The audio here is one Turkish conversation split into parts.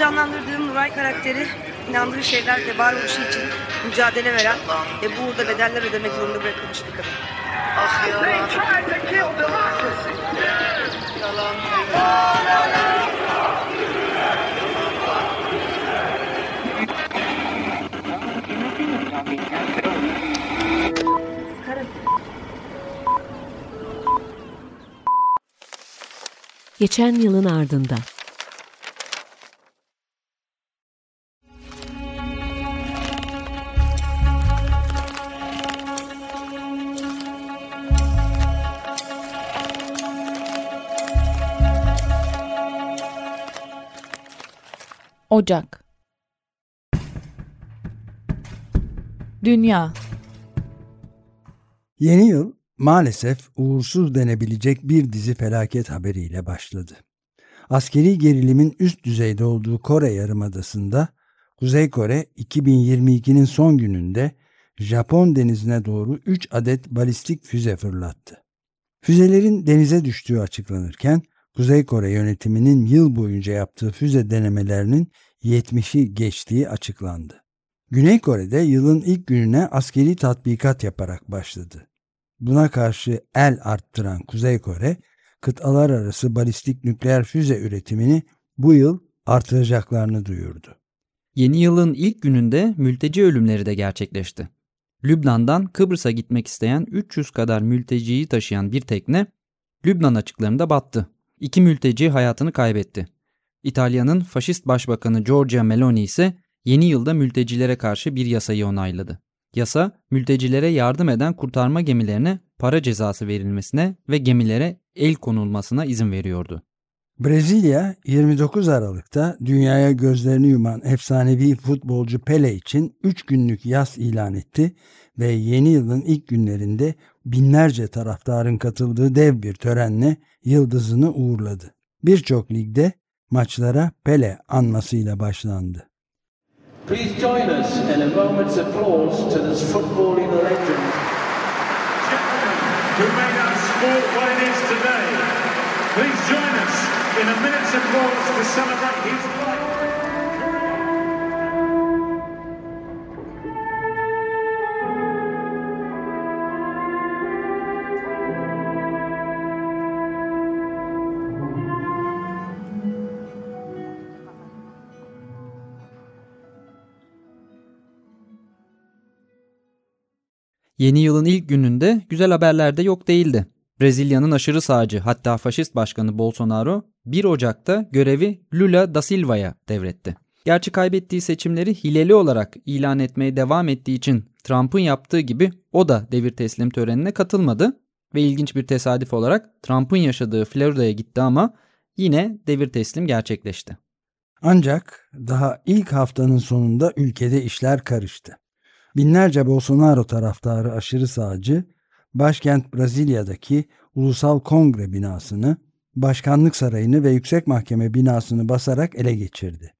canlandırdığım Nuray karakteri inandığı şeylerle varoluşu için mücadele veren ve bu uğurda bedeller ödemek zorunda bırakılmış bir kadın. Ah yalan, yalan, Geçen yılın ardından. Ocak Dünya Yeni yıl maalesef uğursuz denebilecek bir dizi felaket haberiyle başladı. Askeri gerilimin üst düzeyde olduğu Kore Yarımadası'nda Kuzey Kore 2022'nin son gününde Japon denizine doğru 3 adet balistik füze fırlattı. Füzelerin denize düştüğü açıklanırken Kuzey Kore yönetiminin yıl boyunca yaptığı füze denemelerinin 70'i geçtiği açıklandı. Güney Kore'de yılın ilk gününe askeri tatbikat yaparak başladı. Buna karşı el arttıran Kuzey Kore, kıtalar arası balistik nükleer füze üretimini bu yıl artıracaklarını duyurdu. Yeni yılın ilk gününde mülteci ölümleri de gerçekleşti. Lübnan'dan Kıbrıs'a gitmek isteyen 300 kadar mülteciyi taşıyan bir tekne Lübnan açıklarında battı. İki mülteci hayatını kaybetti. İtalya'nın faşist başbakanı Giorgia Meloni ise yeni yılda mültecilere karşı bir yasayı onayladı. Yasa, mültecilere yardım eden kurtarma gemilerine para cezası verilmesine ve gemilere el konulmasına izin veriyordu. Brezilya 29 Aralık'ta dünyaya gözlerini yuman efsanevi futbolcu Pele için 3 günlük yas ilan etti ve yeni yılın ilk günlerinde binlerce taraftarın katıldığı dev bir törenle yıldızını uğurladı. Birçok ligde maçlara Pele anmasıyla başlandı. Please join us in a moment's applause to this footballing legend. who made our sport what it is today. Please join us in a minute's applause to celebrate his life. Yeni yılın ilk gününde güzel haberler de yok değildi. Brezilya'nın aşırı sağcı hatta faşist başkanı Bolsonaro 1 Ocak'ta görevi Lula da Silva'ya devretti. Gerçi kaybettiği seçimleri hileli olarak ilan etmeye devam ettiği için Trump'ın yaptığı gibi o da devir teslim törenine katılmadı ve ilginç bir tesadüf olarak Trump'ın yaşadığı Florida'ya gitti ama yine devir teslim gerçekleşti. Ancak daha ilk haftanın sonunda ülkede işler karıştı. Binlerce Bolsonaro taraftarı aşırı sağcı, başkent Brezilya'daki Ulusal Kongre binasını, Başkanlık Sarayı'nı ve Yüksek Mahkeme binasını basarak ele geçirdi.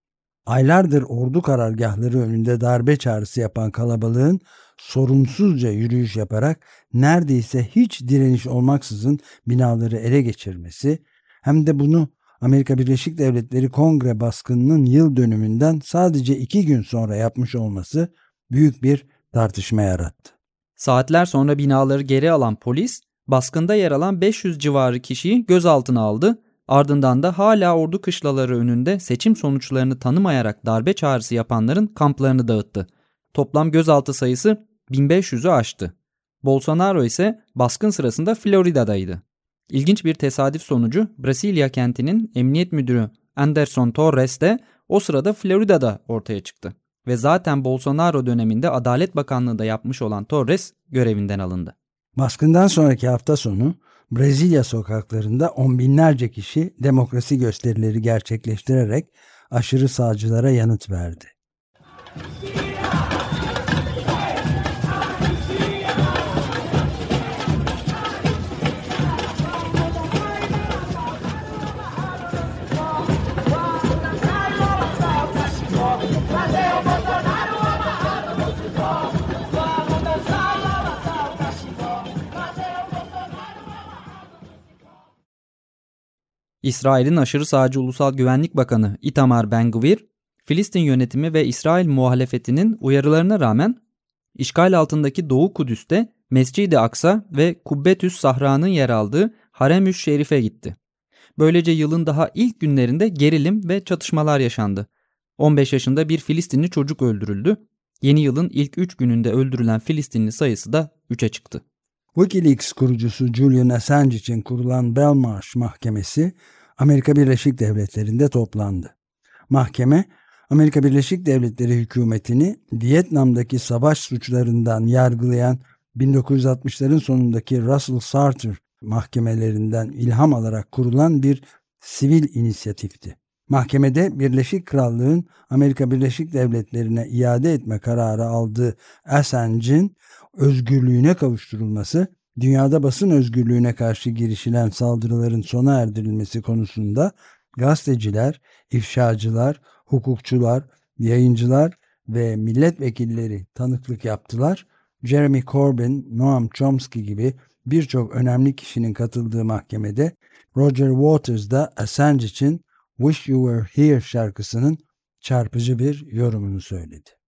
Aylardır ordu karargahları önünde darbe çağrısı yapan kalabalığın sorumsuzca yürüyüş yaparak neredeyse hiç direniş olmaksızın binaları ele geçirmesi hem de bunu Amerika Birleşik Devletleri Kongre baskınının yıl dönümünden sadece iki gün sonra yapmış olması büyük bir tartışma yarattı. Saatler sonra binaları geri alan polis baskında yer alan 500 civarı kişiyi gözaltına aldı. Ardından da hala ordu kışlaları önünde seçim sonuçlarını tanımayarak darbe çağrısı yapanların kamplarını dağıttı. Toplam gözaltı sayısı 1500'ü aştı. Bolsonaro ise baskın sırasında Florida'daydı. İlginç bir tesadüf sonucu Brasilia kentinin emniyet müdürü Anderson Torres de o sırada Florida'da ortaya çıktı. Ve zaten Bolsonaro döneminde Adalet Bakanlığı da yapmış olan Torres görevinden alındı. Baskından sonraki hafta sonu Brezilya sokaklarında on binlerce kişi demokrasi gösterileri gerçekleştirerek aşırı sağcılara yanıt verdi. İsrail'in aşırı sağcı Ulusal Güvenlik Bakanı Itamar Ben-Gvir, Filistin yönetimi ve İsrail muhalefetinin uyarılarına rağmen işgal altındaki Doğu Kudüs'te Mescid-i Aksa ve Kubbetüs Sahra'nın yer aldığı Haremüş Şerif'e gitti. Böylece yılın daha ilk günlerinde gerilim ve çatışmalar yaşandı. 15 yaşında bir Filistinli çocuk öldürüldü. Yeni yılın ilk 3 gününde öldürülen Filistinli sayısı da 3'e çıktı. Wikileaks kurucusu Julian Assange için kurulan Belmarsh Mahkemesi Amerika Birleşik Devletleri'nde toplandı. Mahkeme, Amerika Birleşik Devletleri hükümetini Vietnam'daki savaş suçlarından yargılayan 1960'ların sonundaki Russell Sartre mahkemelerinden ilham alarak kurulan bir sivil inisiyatifti. Mahkemede Birleşik Krallığın Amerika Birleşik Devletleri'ne iade etme kararı aldığı Assange'in özgürlüğüne kavuşturulması, dünyada basın özgürlüğüne karşı girişilen saldırıların sona erdirilmesi konusunda gazeteciler, ifşacılar, hukukçular, yayıncılar ve milletvekilleri tanıklık yaptılar. Jeremy Corbyn, Noam Chomsky gibi birçok önemli kişinin katıldığı mahkemede Roger Waters da Assange için Wish You Were Here şarkısının çarpıcı bir yorumunu söyledi.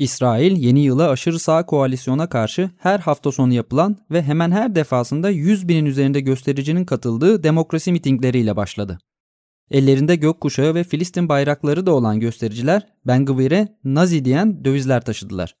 İsrail yeni yıla aşırı sağ koalisyona karşı her hafta sonu yapılan ve hemen her defasında 100 binin üzerinde göstericinin katıldığı demokrasi mitingleriyle başladı. Ellerinde gökkuşağı ve Filistin bayrakları da olan göstericiler Ben Gvir'e Nazi diyen dövizler taşıdılar.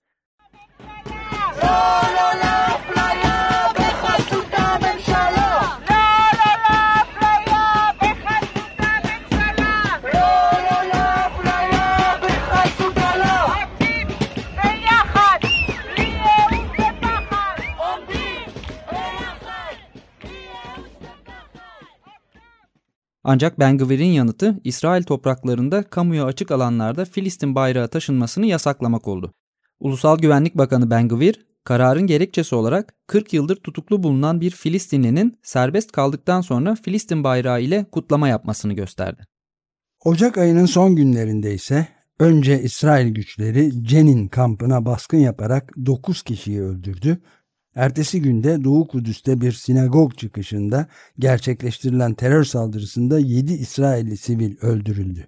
Ancak Ben Gvir'in yanıtı İsrail topraklarında kamuya açık alanlarda Filistin bayrağı taşınmasını yasaklamak oldu. Ulusal Güvenlik Bakanı Ben Gvir, kararın gerekçesi olarak 40 yıldır tutuklu bulunan bir Filistinlinin serbest kaldıktan sonra Filistin bayrağı ile kutlama yapmasını gösterdi. Ocak ayının son günlerinde ise önce İsrail güçleri Cenin kampına baskın yaparak 9 kişiyi öldürdü Ertesi günde Doğu Kudüs'te bir sinagog çıkışında gerçekleştirilen terör saldırısında 7 İsrailli sivil öldürüldü.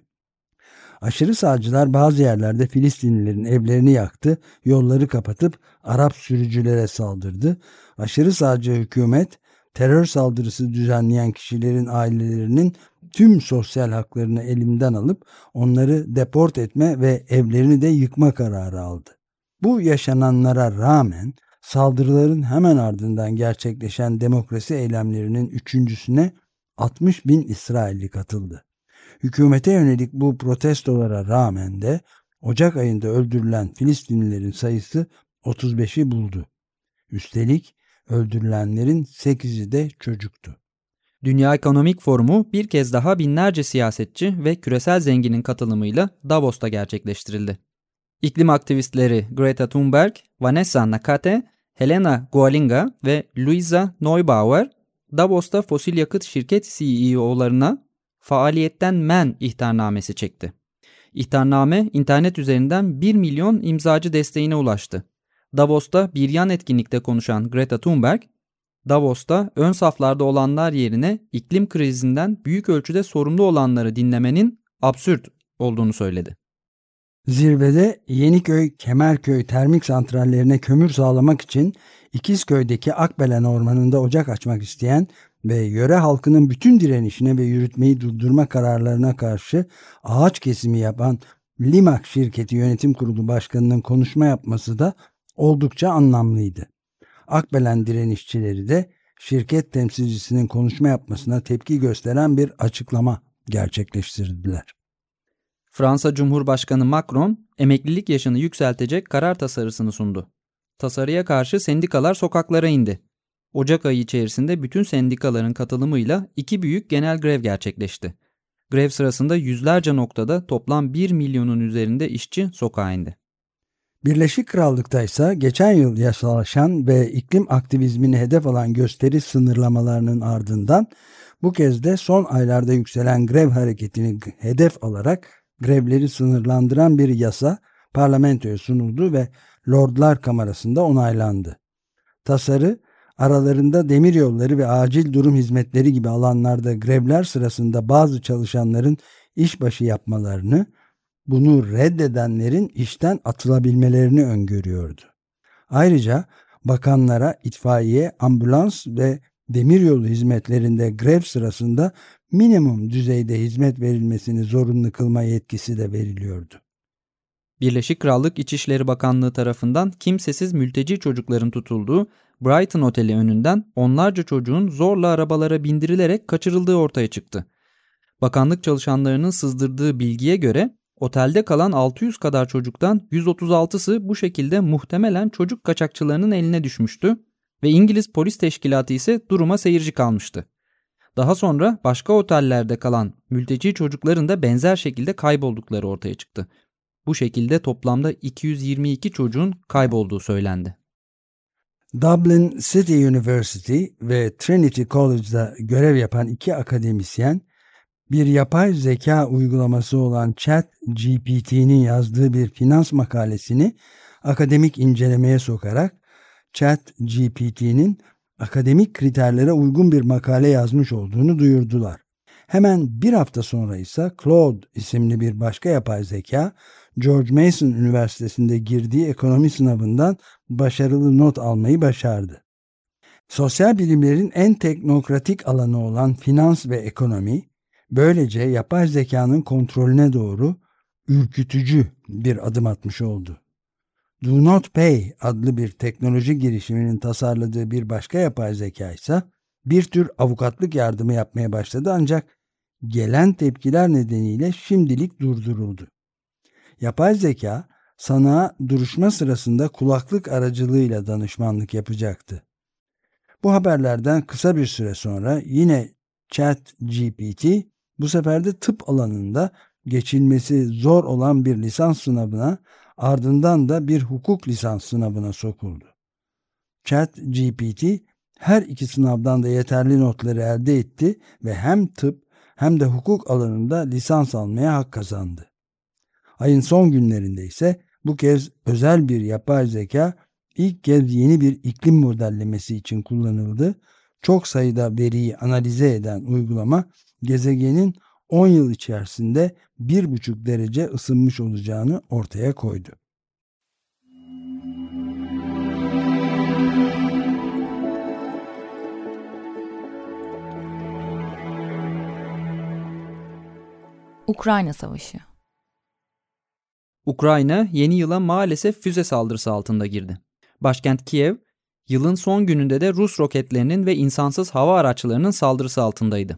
Aşırı sağcılar bazı yerlerde Filistinlilerin evlerini yaktı, yolları kapatıp Arap sürücülere saldırdı. Aşırı sağcı hükümet terör saldırısı düzenleyen kişilerin ailelerinin tüm sosyal haklarını elimden alıp onları deport etme ve evlerini de yıkma kararı aldı. Bu yaşananlara rağmen Saldırıların hemen ardından gerçekleşen demokrasi eylemlerinin üçüncüsüne 60 bin İsrailli katıldı. Hükümete yönelik bu protestolara rağmen de Ocak ayında öldürülen Filistinlilerin sayısı 35'i buldu. Üstelik öldürülenlerin 8'i de çocuktu. Dünya Ekonomik Forumu bir kez daha binlerce siyasetçi ve küresel zenginin katılımıyla Davos'ta gerçekleştirildi. İklim aktivistleri Greta Thunberg, Vanessa Nakate Helena Gualinga ve Luisa Neubauer Davos'ta fosil yakıt şirket CEO'larına faaliyetten men ihtarnamesi çekti. İhtarname internet üzerinden 1 milyon imzacı desteğine ulaştı. Davos'ta bir yan etkinlikte konuşan Greta Thunberg, Davos'ta ön saflarda olanlar yerine iklim krizinden büyük ölçüde sorumlu olanları dinlemenin absürt olduğunu söyledi. Zirvede Yeniköy Kemerköy termik santrallerine kömür sağlamak için İkizköy'deki Akbelen Ormanı'nda ocak açmak isteyen ve yöre halkının bütün direnişine ve yürütmeyi durdurma kararlarına karşı ağaç kesimi yapan Limak şirketi yönetim kurulu başkanının konuşma yapması da oldukça anlamlıydı. Akbelen direnişçileri de şirket temsilcisinin konuşma yapmasına tepki gösteren bir açıklama gerçekleştirdiler. Fransa Cumhurbaşkanı Macron emeklilik yaşını yükseltecek karar tasarısını sundu. Tasarıya karşı sendikalar sokaklara indi. Ocak ayı içerisinde bütün sendikaların katılımıyla iki büyük genel grev gerçekleşti. Grev sırasında yüzlerce noktada toplam 1 milyonun üzerinde işçi sokağa indi. Birleşik Krallık'ta ise geçen yıl yasalaşan ve iklim aktivizmini hedef alan gösteri sınırlamalarının ardından bu kez de son aylarda yükselen grev hareketini hedef alarak grevleri sınırlandıran bir yasa parlamentoya sunuldu ve Lordlar Kamerası'nda onaylandı. Tasarı aralarında demiryolları ve acil durum hizmetleri gibi alanlarda grevler sırasında bazı çalışanların işbaşı yapmalarını, bunu reddedenlerin işten atılabilmelerini öngörüyordu. Ayrıca bakanlara itfaiye, ambulans ve demiryolu hizmetlerinde grev sırasında minimum düzeyde hizmet verilmesini zorunlu kılma yetkisi de veriliyordu. Birleşik Krallık İçişleri Bakanlığı tarafından kimsesiz mülteci çocukların tutulduğu Brighton Oteli önünden onlarca çocuğun zorla arabalara bindirilerek kaçırıldığı ortaya çıktı. Bakanlık çalışanlarının sızdırdığı bilgiye göre otelde kalan 600 kadar çocuktan 136'sı bu şekilde muhtemelen çocuk kaçakçılarının eline düşmüştü ve İngiliz polis teşkilatı ise duruma seyirci kalmıştı. Daha sonra başka otellerde kalan mülteci çocukların da benzer şekilde kayboldukları ortaya çıktı. Bu şekilde toplamda 222 çocuğun kaybolduğu söylendi. Dublin City University ve Trinity College'da görev yapan iki akademisyen bir yapay zeka uygulaması olan Chat GPT'nin yazdığı bir finans makalesini akademik incelemeye sokarak Chat GPT'nin akademik kriterlere uygun bir makale yazmış olduğunu duyurdular. Hemen bir hafta sonra ise Claude isimli bir başka yapay zeka George Mason Üniversitesi'nde girdiği ekonomi sınavından başarılı not almayı başardı. Sosyal bilimlerin en teknokratik alanı olan finans ve ekonomi, böylece yapay zekanın kontrolüne doğru ürkütücü bir adım atmış oldu. Do Not Pay adlı bir teknoloji girişiminin tasarladığı bir başka yapay zeka ise bir tür avukatlık yardımı yapmaya başladı ancak gelen tepkiler nedeniyle şimdilik durduruldu. Yapay zeka sana duruşma sırasında kulaklık aracılığıyla danışmanlık yapacaktı. Bu haberlerden kısa bir süre sonra yine Chat GPT bu sefer de tıp alanında geçilmesi zor olan bir lisans sınavına ardından da bir hukuk lisans sınavına sokuldu. Chat GPT her iki sınavdan da yeterli notları elde etti ve hem tıp hem de hukuk alanında lisans almaya hak kazandı. Ayın son günlerinde ise bu kez özel bir yapay zeka ilk kez yeni bir iklim modellemesi için kullanıldı. Çok sayıda veriyi analize eden uygulama gezegenin 10 yıl içerisinde 1,5 derece ısınmış olacağını ortaya koydu. Ukrayna Savaşı Ukrayna yeni yıla maalesef füze saldırısı altında girdi. Başkent Kiev, yılın son gününde de Rus roketlerinin ve insansız hava araçlarının saldırısı altındaydı.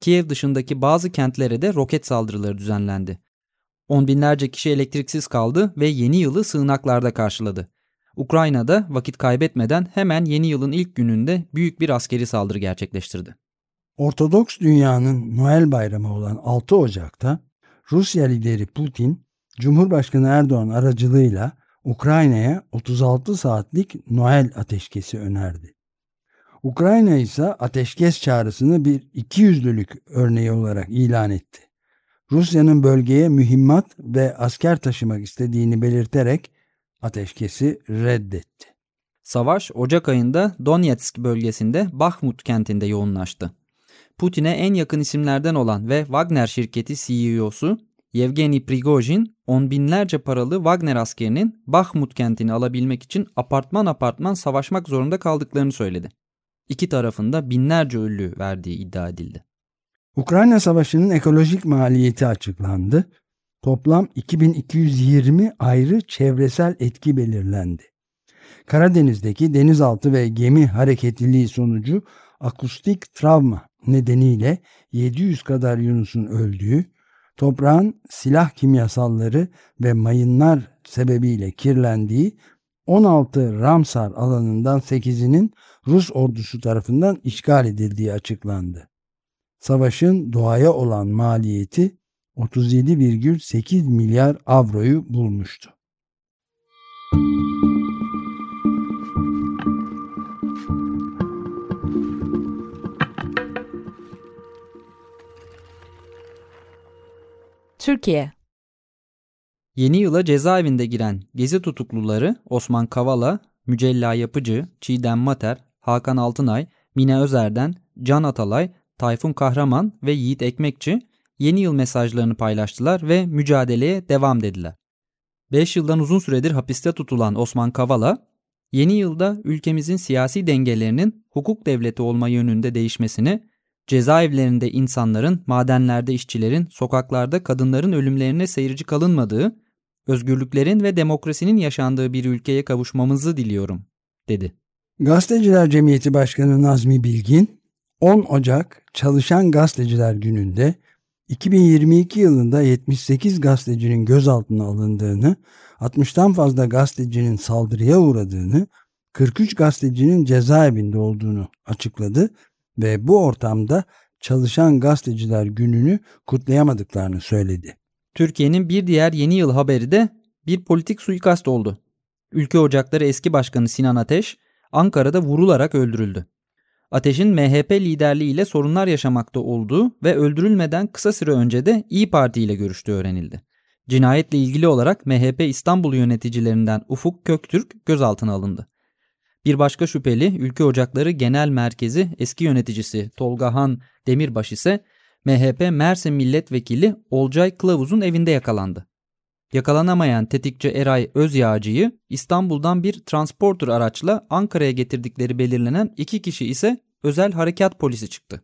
Kiev dışındaki bazı kentlere de roket saldırıları düzenlendi. On binlerce kişi elektriksiz kaldı ve yeni yılı sığınaklarda karşıladı. Ukrayna'da vakit kaybetmeden hemen yeni yılın ilk gününde büyük bir askeri saldırı gerçekleştirdi. Ortodoks dünyanın Noel bayramı olan 6 Ocak'ta Rusya lideri Putin, Cumhurbaşkanı Erdoğan aracılığıyla Ukrayna'ya 36 saatlik Noel ateşkesi önerdi. Ukrayna ise ateşkes çağrısını bir ikiyüzlülük örneği olarak ilan etti. Rusya'nın bölgeye mühimmat ve asker taşımak istediğini belirterek ateşkesi reddetti. Savaş Ocak ayında Donetsk bölgesinde Bakhmut kentinde yoğunlaştı. Putin'e en yakın isimlerden olan ve Wagner şirketi CEO'su Yevgeny Prigojin on binlerce paralı Wagner askerinin Bakhmut kentini alabilmek için apartman apartman savaşmak zorunda kaldıklarını söyledi. İki tarafında binlerce ölü verdiği iddia edildi. Ukrayna Savaşı'nın ekolojik maliyeti açıklandı. Toplam 2220 ayrı çevresel etki belirlendi. Karadeniz'deki denizaltı ve gemi hareketliliği sonucu akustik travma nedeniyle 700 kadar Yunus'un öldüğü, toprağın silah kimyasalları ve mayınlar sebebiyle kirlendiği 16 Ramsar alanından 8'inin Rus ordusu tarafından işgal edildiği açıklandı. Savaşın doğaya olan maliyeti 37,8 milyar avroyu bulmuştu. Türkiye Yeni yıla cezaevinde giren gezi tutukluları Osman Kavala, Mücella Yapıcı, Çiğdem Mater, Hakan Altınay, Mine Özer'den, Can Atalay, Tayfun Kahraman ve Yiğit Ekmekçi yeni yıl mesajlarını paylaştılar ve mücadeleye devam dediler. 5 yıldan uzun süredir hapiste tutulan Osman Kavala, yeni yılda ülkemizin siyasi dengelerinin hukuk devleti olma yönünde değişmesini, cezaevlerinde insanların, madenlerde işçilerin, sokaklarda kadınların ölümlerine seyirci kalınmadığı, özgürlüklerin ve demokrasinin yaşandığı bir ülkeye kavuşmamızı diliyorum, dedi. Gazeteciler Cemiyeti Başkanı Nazmi Bilgin, 10 Ocak Çalışan Gazeteciler Günü'nde 2022 yılında 78 gazetecinin gözaltına alındığını, 60'tan fazla gazetecinin saldırıya uğradığını, 43 gazetecinin cezaevinde olduğunu açıkladı ve bu ortamda Çalışan Gazeteciler Günü'nü kutlayamadıklarını söyledi. Türkiye'nin bir diğer yeni yıl haberi de bir politik suikast oldu. Ülke Ocakları eski başkanı Sinan Ateş, Ankara'da vurularak öldürüldü. Ateş'in MHP liderliğiyle sorunlar yaşamakta olduğu ve öldürülmeden kısa süre önce de İyi Parti ile görüştüğü öğrenildi. Cinayetle ilgili olarak MHP İstanbul yöneticilerinden Ufuk Köktürk gözaltına alındı. Bir başka şüpheli Ülke Ocakları Genel Merkezi eski yöneticisi Tolga Han Demirbaş ise MHP Mersin Milletvekili Olcay Kılavuz'un evinde yakalandı. Yakalanamayan tetikçi Eray Özyağcı'yı İstanbul'dan bir transporter araçla Ankara'ya getirdikleri belirlenen iki kişi ise özel harekat polisi çıktı.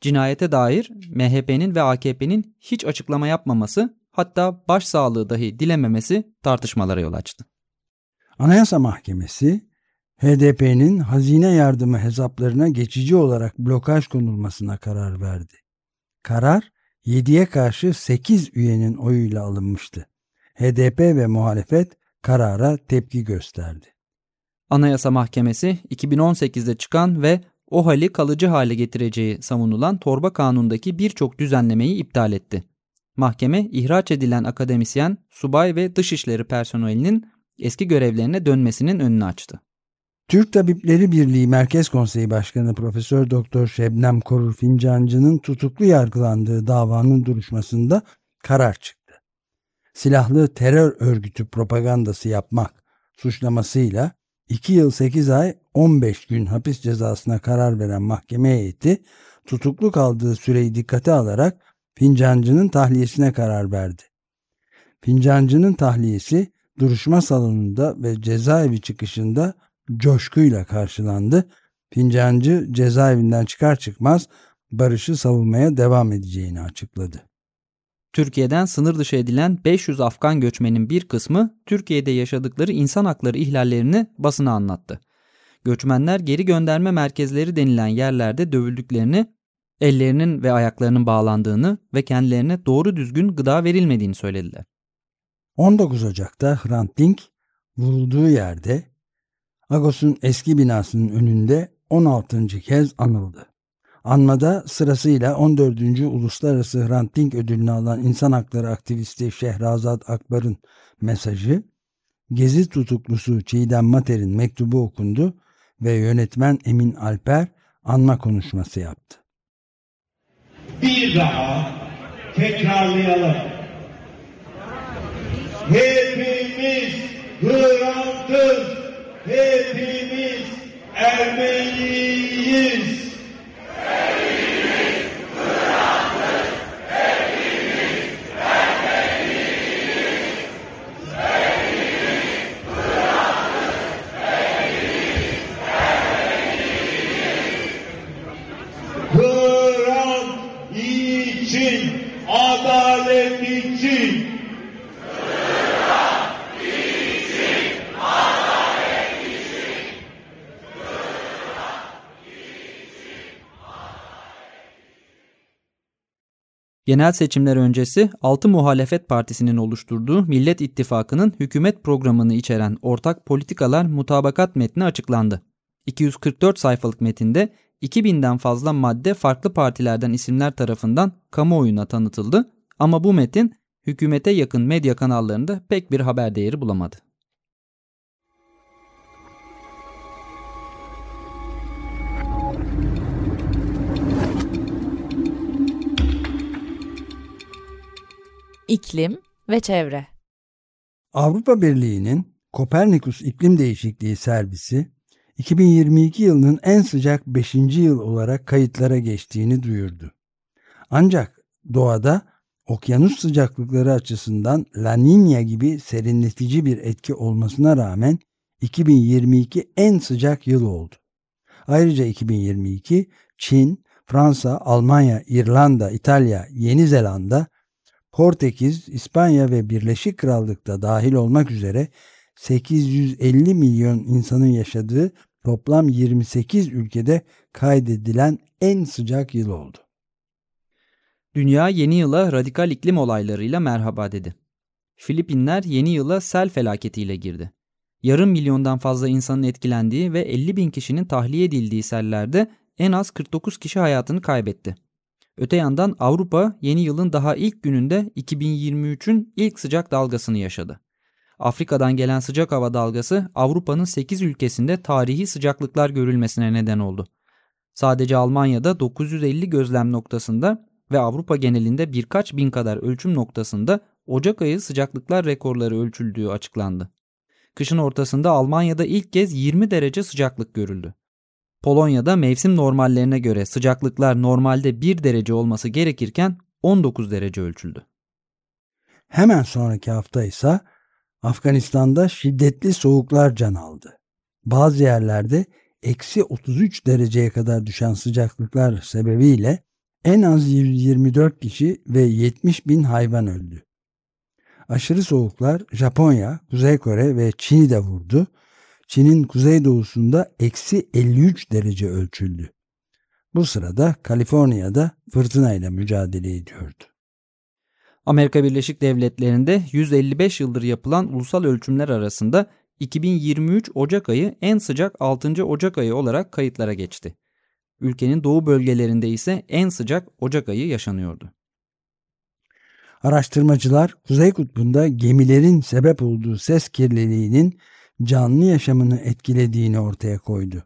Cinayete dair MHP'nin ve AKP'nin hiç açıklama yapmaması hatta başsağlığı dahi dilememesi tartışmalara yol açtı. Anayasa Mahkemesi HDP'nin hazine yardımı hesaplarına geçici olarak blokaj konulmasına karar verdi. Karar 7'ye karşı 8 üyenin oyuyla alınmıştı. HDP ve muhalefet karara tepki gösterdi. Anayasa Mahkemesi 2018'de çıkan ve o hali kalıcı hale getireceği savunulan torba kanundaki birçok düzenlemeyi iptal etti. Mahkeme ihraç edilen akademisyen, subay ve dışişleri personelinin eski görevlerine dönmesinin önünü açtı. Türk Tabipleri Birliği Merkez Konseyi Başkanı Profesör Doktor Şebnem Korur Fincancı'nın tutuklu yargılandığı davanın duruşmasında karar çıktı. Silahlı terör örgütü propagandası yapmak suçlamasıyla 2 yıl 8 ay 15 gün hapis cezasına karar veren mahkeme heyeti tutuklu kaldığı süreyi dikkate alarak Fincancı'nın tahliyesine karar verdi. Fincancı'nın tahliyesi duruşma salonunda ve cezaevi çıkışında coşkuyla karşılandı. Fincancı cezaevinden çıkar çıkmaz barışı savunmaya devam edeceğini açıkladı. Türkiye'den sınır dışı edilen 500 Afgan göçmenin bir kısmı Türkiye'de yaşadıkları insan hakları ihlallerini basına anlattı. Göçmenler geri gönderme merkezleri denilen yerlerde dövüldüklerini, ellerinin ve ayaklarının bağlandığını ve kendilerine doğru düzgün gıda verilmediğini söylediler. 19 Ocak'ta Hrant Dink vurulduğu yerde Agos'un eski binasının önünde 16. kez anıldı. Anmada sırasıyla 14. Uluslararası Hrant Dink ödülünü alan insan hakları aktivisti Şehrazat Akbar'ın mesajı, Gezi tutuklusu Çiğdem Mater'in mektubu okundu ve yönetmen Emin Alper anma konuşması yaptı. Bir daha tekrarlayalım. Hepimiz Hrant'ız. Hepimiz Ermeniyiz. Hrant Genel seçimler öncesi 6 muhalefet partisinin oluşturduğu Millet İttifakı'nın hükümet programını içeren ortak politikalar mutabakat metni açıklandı. 244 sayfalık metinde 2000'den fazla madde farklı partilerden isimler tarafından kamuoyuna tanıtıldı ama bu metin hükümete yakın medya kanallarında pek bir haber değeri bulamadı. İklim ve çevre. Avrupa Birliği'nin Kopernikus İklim Değişikliği Servisi 2022 yılının en sıcak 5. yıl olarak kayıtlara geçtiğini duyurdu. Ancak doğada okyanus sıcaklıkları açısından La Niña gibi serinletici bir etki olmasına rağmen 2022 en sıcak yıl oldu. Ayrıca 2022 Çin, Fransa, Almanya, İrlanda, İtalya, Yeni Zelanda, Portekiz, İspanya ve Birleşik Krallık'ta dahil olmak üzere 850 milyon insanın yaşadığı toplam 28 ülkede kaydedilen en sıcak yıl oldu. Dünya yeni yıla radikal iklim olaylarıyla merhaba dedi. Filipinler yeni yıla sel felaketiyle girdi. Yarım milyondan fazla insanın etkilendiği ve 50 bin kişinin tahliye edildiği sellerde en az 49 kişi hayatını kaybetti. Öte yandan Avrupa yeni yılın daha ilk gününde 2023'ün ilk sıcak dalgasını yaşadı. Afrika'dan gelen sıcak hava dalgası Avrupa'nın 8 ülkesinde tarihi sıcaklıklar görülmesine neden oldu. Sadece Almanya'da 950 gözlem noktasında ve Avrupa genelinde birkaç bin kadar ölçüm noktasında Ocak ayı sıcaklıklar rekorları ölçüldüğü açıklandı. Kışın ortasında Almanya'da ilk kez 20 derece sıcaklık görüldü. Polonya'da mevsim normallerine göre sıcaklıklar normalde 1 derece olması gerekirken 19 derece ölçüldü. Hemen sonraki hafta ise Afganistan'da şiddetli soğuklar can aldı. Bazı yerlerde eksi 33 dereceye kadar düşen sıcaklıklar sebebiyle en az 124 kişi ve 70 bin hayvan öldü. Aşırı soğuklar Japonya, Kuzey Kore ve Çin'i de vurdu. Çin'in kuzeydoğusunda eksi 53 derece ölçüldü. Bu sırada Kaliforniya'da fırtınayla mücadele ediyordu. Amerika Birleşik Devletleri'nde 155 yıldır yapılan ulusal ölçümler arasında 2023 Ocak ayı en sıcak 6. Ocak ayı olarak kayıtlara geçti. Ülkenin doğu bölgelerinde ise en sıcak Ocak ayı yaşanıyordu. Araştırmacılar Kuzey Kutbu'nda gemilerin sebep olduğu ses kirliliğinin canlı yaşamını etkilediğini ortaya koydu.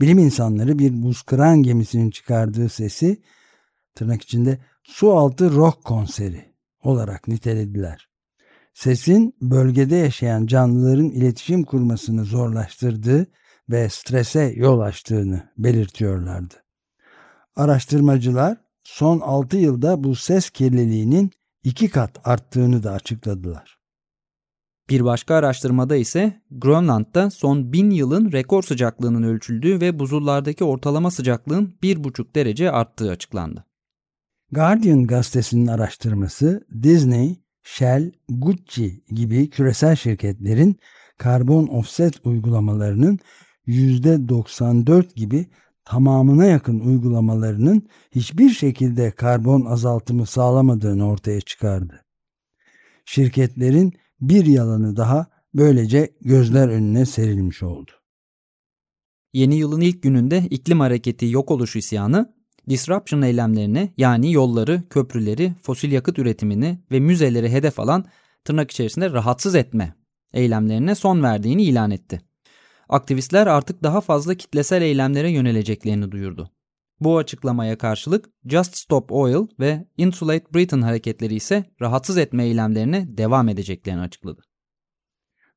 Bilim insanları bir buz kıran gemisinin çıkardığı sesi tırnak içinde su altı rock konseri olarak nitelediler. Sesin bölgede yaşayan canlıların iletişim kurmasını zorlaştırdığı ve strese yol açtığını belirtiyorlardı. Araştırmacılar son 6 yılda bu ses kirliliğinin iki kat arttığını da açıkladılar. Bir başka araştırmada ise Grönland'da son 1000 yılın rekor sıcaklığının ölçüldüğü ve buzullardaki ortalama sıcaklığın 1,5 derece arttığı açıklandı. Guardian gazetesinin araştırması Disney, Shell, Gucci gibi küresel şirketlerin karbon offset uygulamalarının %94 gibi tamamına yakın uygulamalarının hiçbir şekilde karbon azaltımı sağlamadığını ortaya çıkardı. Şirketlerin bir yalanı daha böylece gözler önüne serilmiş oldu. Yeni yılın ilk gününde iklim hareketi yok oluş isyanı, disruption eylemlerine yani yolları, köprüleri, fosil yakıt üretimini ve müzeleri hedef alan tırnak içerisinde rahatsız etme eylemlerine son verdiğini ilan etti. Aktivistler artık daha fazla kitlesel eylemlere yöneleceklerini duyurdu. Bu açıklamaya karşılık Just Stop Oil ve Insulate Britain hareketleri ise rahatsız etme eylemlerine devam edeceklerini açıkladı.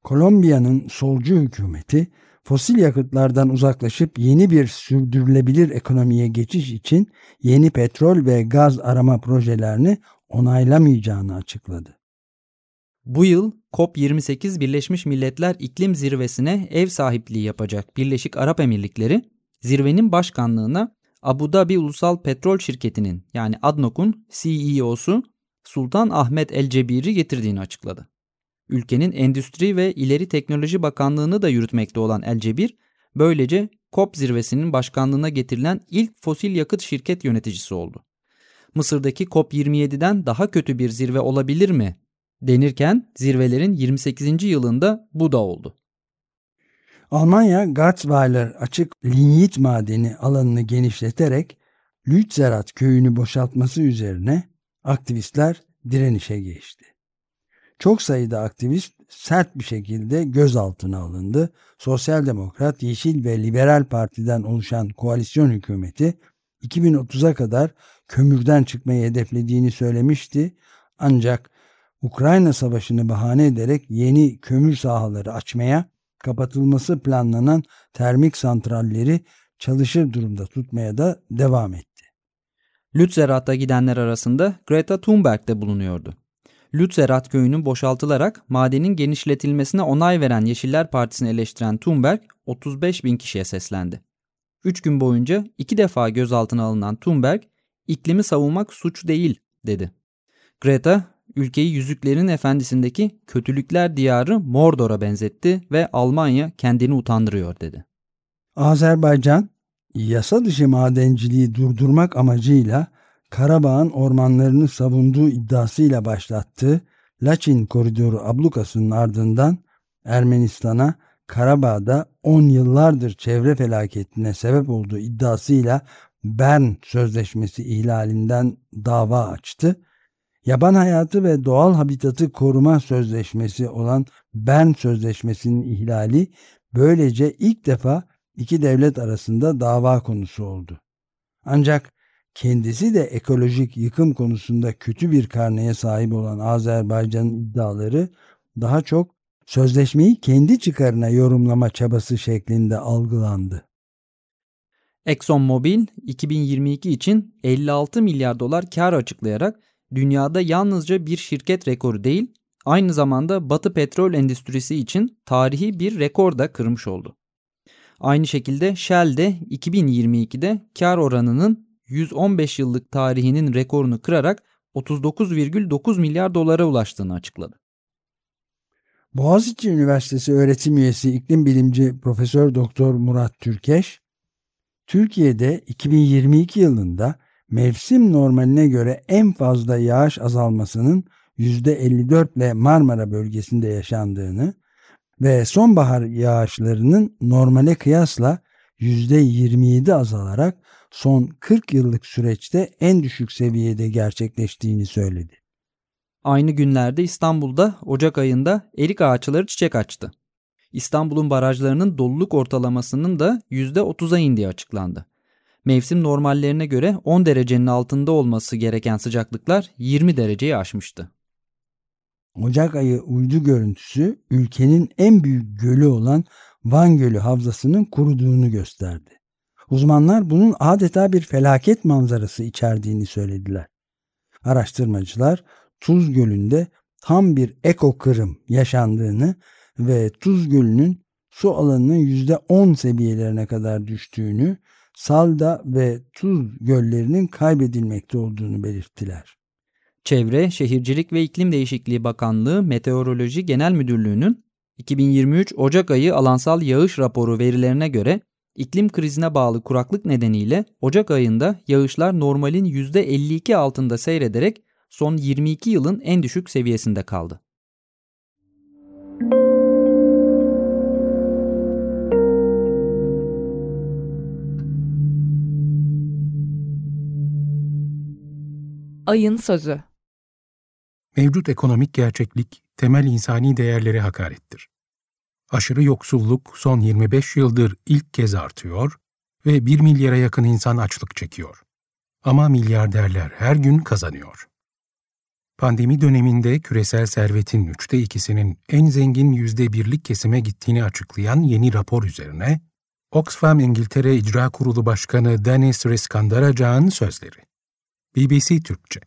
Kolombiya'nın solcu hükümeti fosil yakıtlardan uzaklaşıp yeni bir sürdürülebilir ekonomiye geçiş için yeni petrol ve gaz arama projelerini onaylamayacağını açıkladı. Bu yıl COP28 Birleşmiş Milletler İklim Zirvesi'ne ev sahipliği yapacak Birleşik Arap Emirlikleri, zirvenin başkanlığına Abu Dhabi Ulusal Petrol Şirketi'nin yani ADNOC'un CEO'su Sultan Ahmet El Cebiri getirdiğini açıkladı. Ülkenin Endüstri ve İleri Teknoloji Bakanlığı'nı da yürütmekte olan El Cebir, böylece COP zirvesinin başkanlığına getirilen ilk fosil yakıt şirket yöneticisi oldu. Mısır'daki COP27'den daha kötü bir zirve olabilir mi denirken zirvelerin 28. yılında bu da oldu. Almanya Garzweiler açık linyit madeni alanını genişleterek Lützerat köyünü boşaltması üzerine aktivistler direnişe geçti. Çok sayıda aktivist sert bir şekilde gözaltına alındı. Sosyal Demokrat, Yeşil ve Liberal Parti'den oluşan koalisyon hükümeti 2030'a kadar kömürden çıkmayı hedeflediğini söylemişti. Ancak Ukrayna Savaşı'nı bahane ederek yeni kömür sahaları açmaya kapatılması planlanan termik santralleri çalışır durumda tutmaya da devam etti. Lützerath'a gidenler arasında Greta Thunberg de bulunuyordu. Lützerath köyünün boşaltılarak madenin genişletilmesine onay veren Yeşiller Partisi'ni eleştiren Thunberg 35 bin kişiye seslendi. Üç gün boyunca iki defa gözaltına alınan Thunberg, iklimi savunmak suç değil dedi. Greta, ülkeyi Yüzüklerin Efendisi'ndeki kötülükler diyarı Mordor'a benzetti ve Almanya kendini utandırıyor dedi. Azerbaycan, yasa dışı madenciliği durdurmak amacıyla Karabağ'ın ormanlarını savunduğu iddiasıyla başlattığı Laçin Koridoru ablukasının ardından Ermenistan'a Karabağ'da 10 yıllardır çevre felaketine sebep olduğu iddiasıyla Bern Sözleşmesi ihlalinden dava açtı. Yaban hayatı ve doğal habitatı koruma sözleşmesi olan Bern Sözleşmesi'nin ihlali böylece ilk defa iki devlet arasında dava konusu oldu. Ancak kendisi de ekolojik yıkım konusunda kötü bir karneye sahip olan Azerbaycan'ın iddiaları daha çok sözleşmeyi kendi çıkarına yorumlama çabası şeklinde algılandı. ExxonMobil 2022 için 56 milyar dolar kar açıklayarak dünyada yalnızca bir şirket rekoru değil, aynı zamanda Batı petrol endüstrisi için tarihi bir rekor da kırmış oldu. Aynı şekilde Shell de 2022'de kar oranının 115 yıllık tarihinin rekorunu kırarak 39,9 milyar dolara ulaştığını açıkladı. Boğaziçi Üniversitesi öğretim üyesi iklim bilimci Profesör Doktor Murat Türkeş, Türkiye'de 2022 yılında mevsim normaline göre en fazla yağış azalmasının %54 ile Marmara bölgesinde yaşandığını ve sonbahar yağışlarının normale kıyasla %27 azalarak son 40 yıllık süreçte en düşük seviyede gerçekleştiğini söyledi. Aynı günlerde İstanbul'da Ocak ayında erik ağaçları çiçek açtı. İstanbul'un barajlarının doluluk ortalamasının da %30'a indiği açıklandı. Mevsim normallerine göre 10 derecenin altında olması gereken sıcaklıklar 20 dereceyi aşmıştı. Ocak ayı uydu görüntüsü ülkenin en büyük gölü olan Van Gölü havzasının kuruduğunu gösterdi. Uzmanlar bunun adeta bir felaket manzarası içerdiğini söylediler. Araştırmacılar Tuz Gölü'nde tam bir eko kırım yaşandığını ve Tuz Gölü'nün su alanının %10 seviyelerine kadar düştüğünü, Salda ve Tuz göllerinin kaybedilmekte olduğunu belirttiler. Çevre, Şehircilik ve İklim Değişikliği Bakanlığı Meteoroloji Genel Müdürlüğü'nün 2023 Ocak ayı alansal yağış raporu verilerine göre iklim krizine bağlı kuraklık nedeniyle Ocak ayında yağışlar normalin %52 altında seyrederek son 22 yılın en düşük seviyesinde kaldı. Ayın Sözü Mevcut ekonomik gerçeklik temel insani değerlere hakarettir. Aşırı yoksulluk son 25 yıldır ilk kez artıyor ve 1 milyara yakın insan açlık çekiyor. Ama milyarderler her gün kazanıyor. Pandemi döneminde küresel servetin üçte ikisinin en zengin yüzde birlik kesime gittiğini açıklayan yeni rapor üzerine, Oxfam İngiltere İcra Kurulu Başkanı Dennis Riskandarajah'ın sözleri. BBC Türkçe